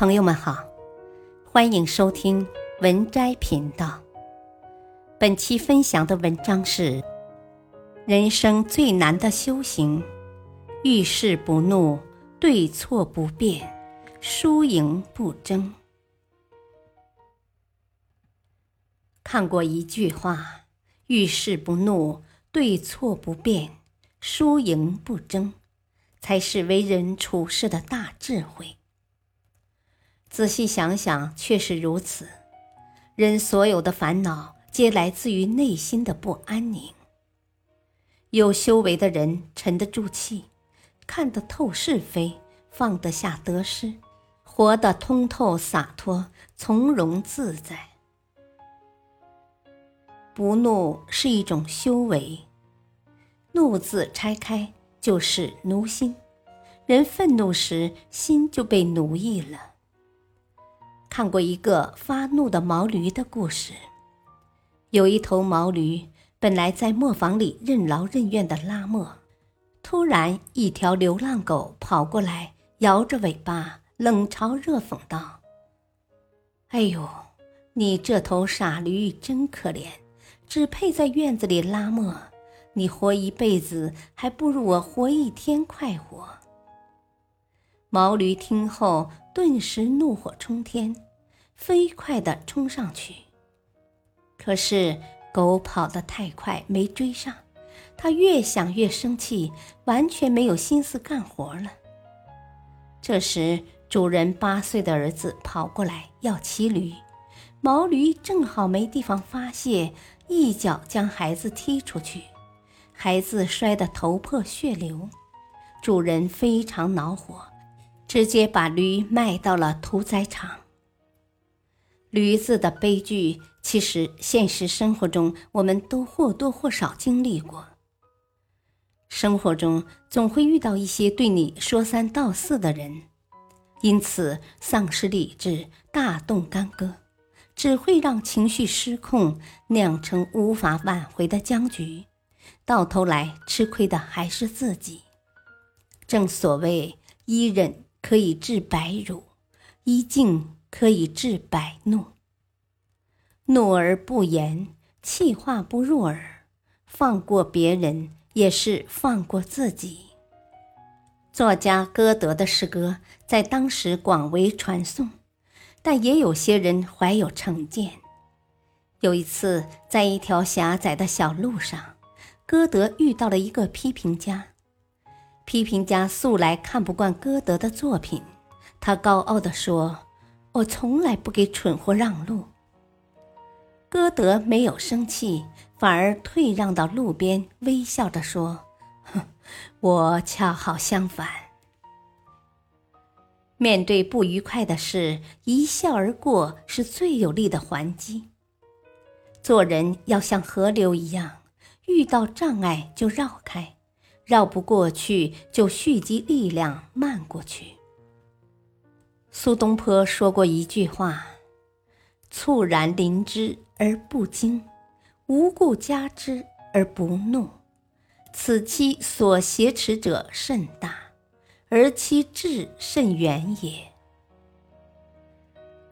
朋友们好，欢迎收听文摘频道。本期分享的文章是：人生最难的修行，遇事不怒，对错不辩，输赢不争。看过一句话：遇事不怒，对错不变，输赢不争，才是为人处事的大智慧。仔细想想，确实如此。人所有的烦恼，皆来自于内心的不安宁。有修为的人沉得住气，看得透是非，放得下得失，活得通透洒脱，从容自在。不怒是一种修为，怒字拆开就是奴心，人愤怒时，心就被奴役了。看过一个发怒的毛驴的故事。有一头毛驴本来在磨坊里任劳任怨的拉磨，突然一条流浪狗跑过来，摇着尾巴，冷嘲热讽道：“哎呦，你这头傻驴真可怜，只配在院子里拉磨。你活一辈子，还不如我活一天快活。”毛驴听后，顿时怒火冲天，飞快地冲上去。可是狗跑得太快，没追上。它越想越生气，完全没有心思干活了。这时，主人八岁的儿子跑过来要骑驴，毛驴正好没地方发泄，一脚将孩子踢出去，孩子摔得头破血流。主人非常恼火。直接把驴卖到了屠宰场。驴子的悲剧，其实现实生活中我们都或多或少经历过。生活中总会遇到一些对你说三道四的人，因此丧失理智，大动干戈，只会让情绪失控，酿成无法挽回的僵局，到头来吃亏的还是自己。正所谓一忍。可以治百辱，一静可以治百怒。怒而不言，气化不入耳，放过别人也是放过自己。作家歌德的诗歌在当时广为传颂，但也有些人怀有成见。有一次，在一条狭窄的小路上，歌德遇到了一个批评家。批评家素来看不惯歌德的作品，他高傲地说：“我从来不给蠢货让路。”歌德没有生气，反而退让到路边，微笑着说：“哼，我恰好相反。面对不愉快的事，一笑而过是最有力的还击。做人要像河流一样，遇到障碍就绕开。”绕不过去，就蓄积力量漫过去。苏东坡说过一句话：“猝然临之而不惊，无故加之而不怒，此其所挟持者甚大，而其志甚远也。”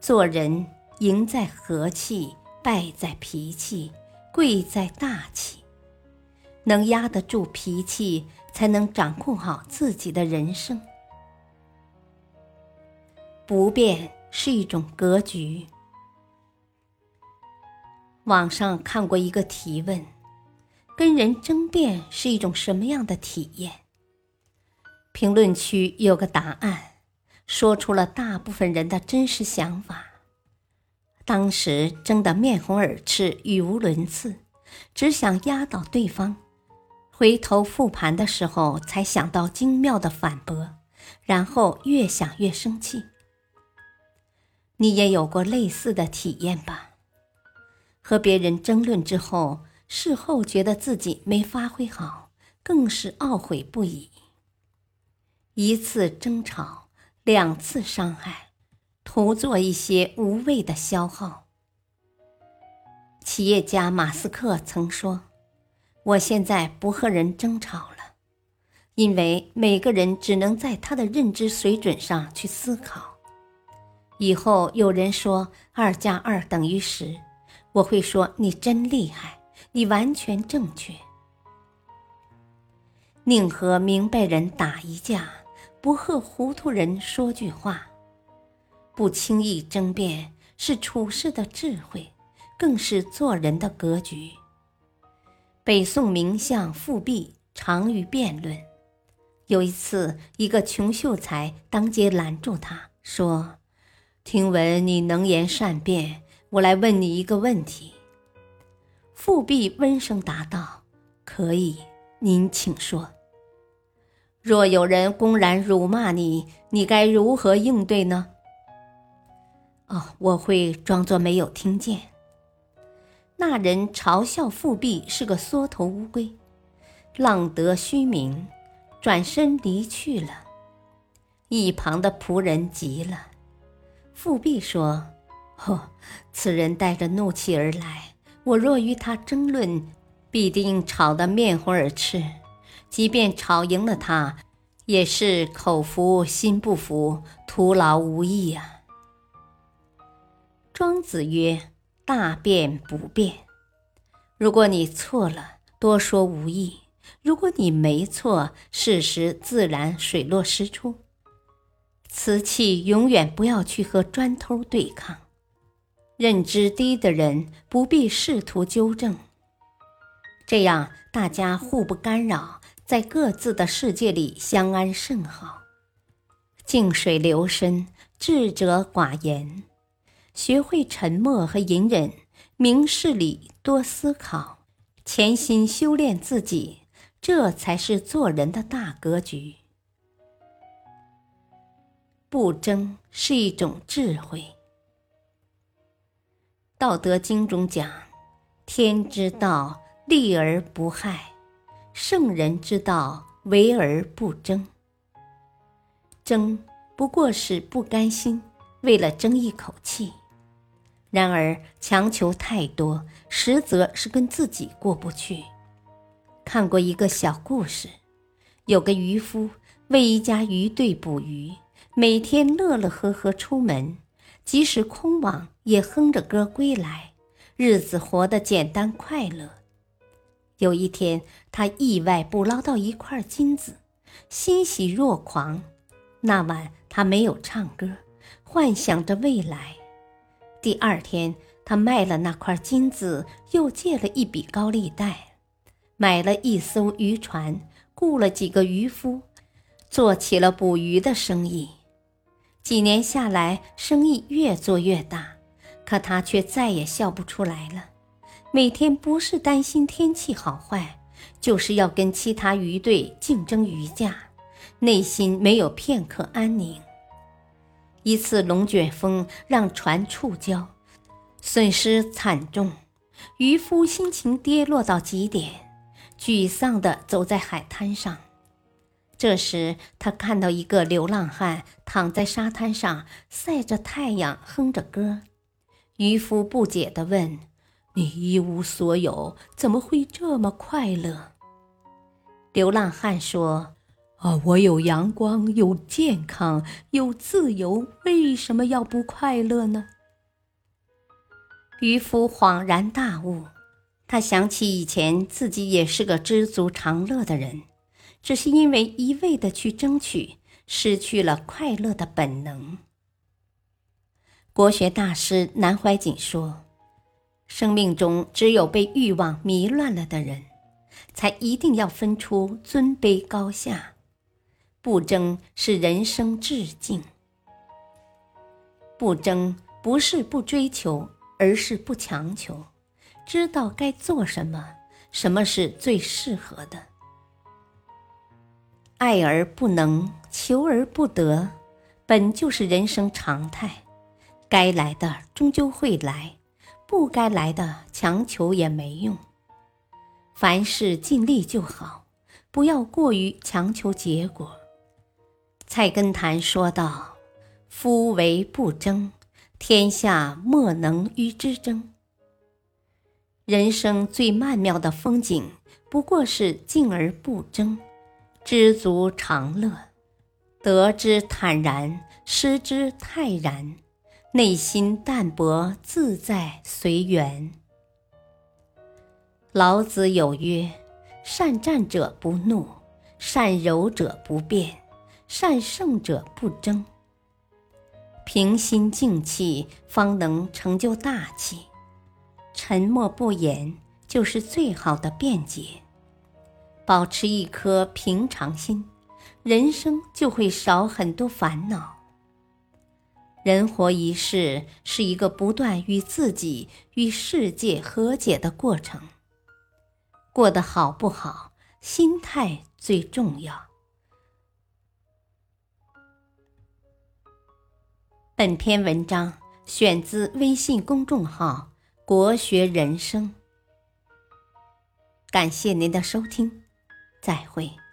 做人赢在和气，败在脾气，贵在大气。能压得住脾气，才能掌控好自己的人生。不变是一种格局。网上看过一个提问：跟人争辩是一种什么样的体验？评论区有个答案，说出了大部分人的真实想法。当时争得面红耳赤、语无伦次，只想压倒对方。回头复盘的时候，才想到精妙的反驳，然后越想越生气。你也有过类似的体验吧？和别人争论之后，事后觉得自己没发挥好，更是懊悔不已。一次争吵，两次伤害，徒做一些无谓的消耗。企业家马斯克曾说。我现在不和人争吵了，因为每个人只能在他的认知水准上去思考。以后有人说二加二等于十，我会说你真厉害，你完全正确。宁和明白人打一架，不和糊涂人说句话。不轻易争辩是处事的智慧，更是做人的格局。北宋名相富弼长于辩论。有一次，一个穷秀才当街拦住他，说。听闻你能言善辩，我来问你一个问题。富弼温声答道：“可以，您请说。若有人公然辱骂你，你该如何应对呢？”哦，我会装作没有听见。那人嘲笑富弼是个缩头乌龟，浪得虚名，转身离去了。一旁的仆人急了。复辟说：“哦，此人带着怒气而来，我若与他争论，必定吵得面红耳赤。即便吵赢了他，也是口服心不服，徒劳无益呀。”庄子曰：“大辩不辩。如果你错了，多说无益；如果你没错，事实自然水落石出。”瓷器永远不要去和砖头对抗，认知低的人不必试图纠正，这样大家互不干扰，在各自的世界里相安甚好。静水流深，智者寡言，学会沉默和隐忍，明事理多思考，潜心修炼自己，这才是做人的大格局。不争是一种智慧，《道德经》中讲：“天之道，利而不害；圣人之道，为而不争。”争不过是不甘心，为了争一口气。然而强求太多，实则是跟自己过不去。看过一个小故事，有个渔夫为一家鱼队捕鱼。每天乐乐呵呵出门，即使空网也哼着歌归来，日子活得简单快乐。有一天，他意外捕捞到一块金子，欣喜若狂。那晚他没有唱歌，幻想着未来。第二天，他卖了那块金子，又借了一笔高利贷，买了一艘渔船，雇了几个渔夫，做起了捕鱼的生意。几年下来，生意越做越大，可他却再也笑不出来了。每天不是担心天气好坏，就是要跟其他鱼队竞争鱼价，内心没有片刻安宁。一次龙卷风让船触礁，损失惨重，渔夫心情跌落到极点，沮丧地走在海滩上。这时，他看到一个流浪汉躺在沙滩上晒着太阳，哼着歌。渔夫不解地问：“你一无所有，怎么会这么快乐？”流浪汉说：“啊，我有阳光，有健康，有自由，为什么要不快乐呢？”渔夫恍然大悟，他想起以前自己也是个知足常乐的人。只是因为一味的去争取，失去了快乐的本能。国学大师南怀瑾说：“生命中只有被欲望迷乱了的人，才一定要分出尊卑高下。不争是人生致敬。不争不是不追求，而是不强求，知道该做什么，什么是最适合的。”爱而不能，求而不得，本就是人生常态。该来的终究会来，不该来的强求也没用。凡事尽力就好，不要过于强求结果。菜根谭说道：“夫唯不争，天下莫能与之争。”人生最曼妙的风景，不过是静而不争。知足常乐，得之坦然，失之泰然，内心淡泊自在随缘。老子有曰：“善战者不怒，善柔者不辩，善胜者不争。”平心静气，方能成就大器；沉默不言，就是最好的辩解。保持一颗平常心，人生就会少很多烦恼。人活一世，是一个不断与自己、与世界和解的过程。过得好不好，心态最重要。本篇文章选自微信公众号“国学人生”，感谢您的收听，再会。